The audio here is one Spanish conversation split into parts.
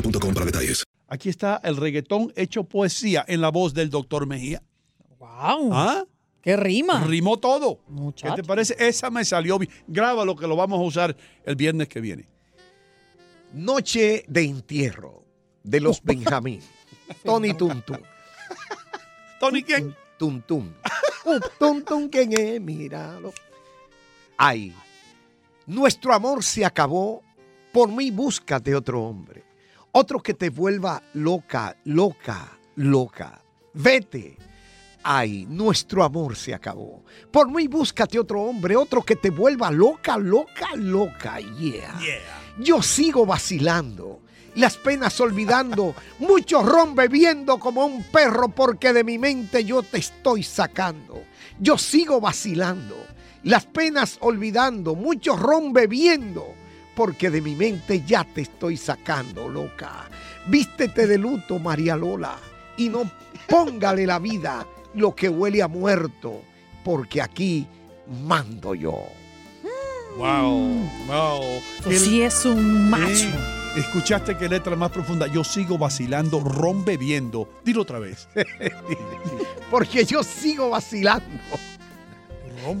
boostmobile.com para detalles. Aquí está el reggaetón hecho poesía en la voz del doctor Mejía. ¡Wow! ¿Ah? ¡Qué rima! Rimó todo. Muchacho. ¿Qué te parece? Esa me salió bien. Grábalo que lo vamos a usar el viernes que viene. Noche de entierro de los Benjamín. Tony Tuntun. ¿Tony quién? Tuntun. Un Tuntun, ¿quién es? Míralo. Ay, nuestro amor se acabó. Por mí búscate otro hombre. Otro que te vuelva loca, loca, loca. Vete. Ay, nuestro amor se acabó. Por mí búscate otro hombre, otro que te vuelva loca, loca, loca. Yeah. Yo sigo vacilando, las penas olvidando, mucho ron bebiendo como un perro porque de mi mente yo te estoy sacando. Yo sigo vacilando, las penas olvidando, mucho ron bebiendo porque de mi mente ya te estoy sacando, loca. Vístete de luto, María Lola, y no póngale la vida lo que huele a muerto, porque aquí mando yo. Wow, wow. Pues sí es un macho. Eh, Escuchaste qué letra más profunda. Yo sigo vacilando, ron bebiendo. Dilo otra vez. porque yo sigo vacilando.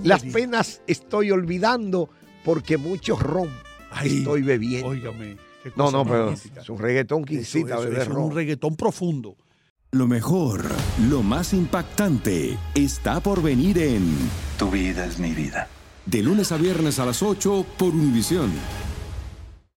Las penas estoy olvidando porque mucho ron estoy bebiendo. Óigame. No, no, pero es un reggaetón que incita Eso- a eso- beber eso es un reggaetón profundo. Lo mejor, lo más impactante, está por venir en Tu vida es mi vida. De lunes a viernes a las 8 por Univisión.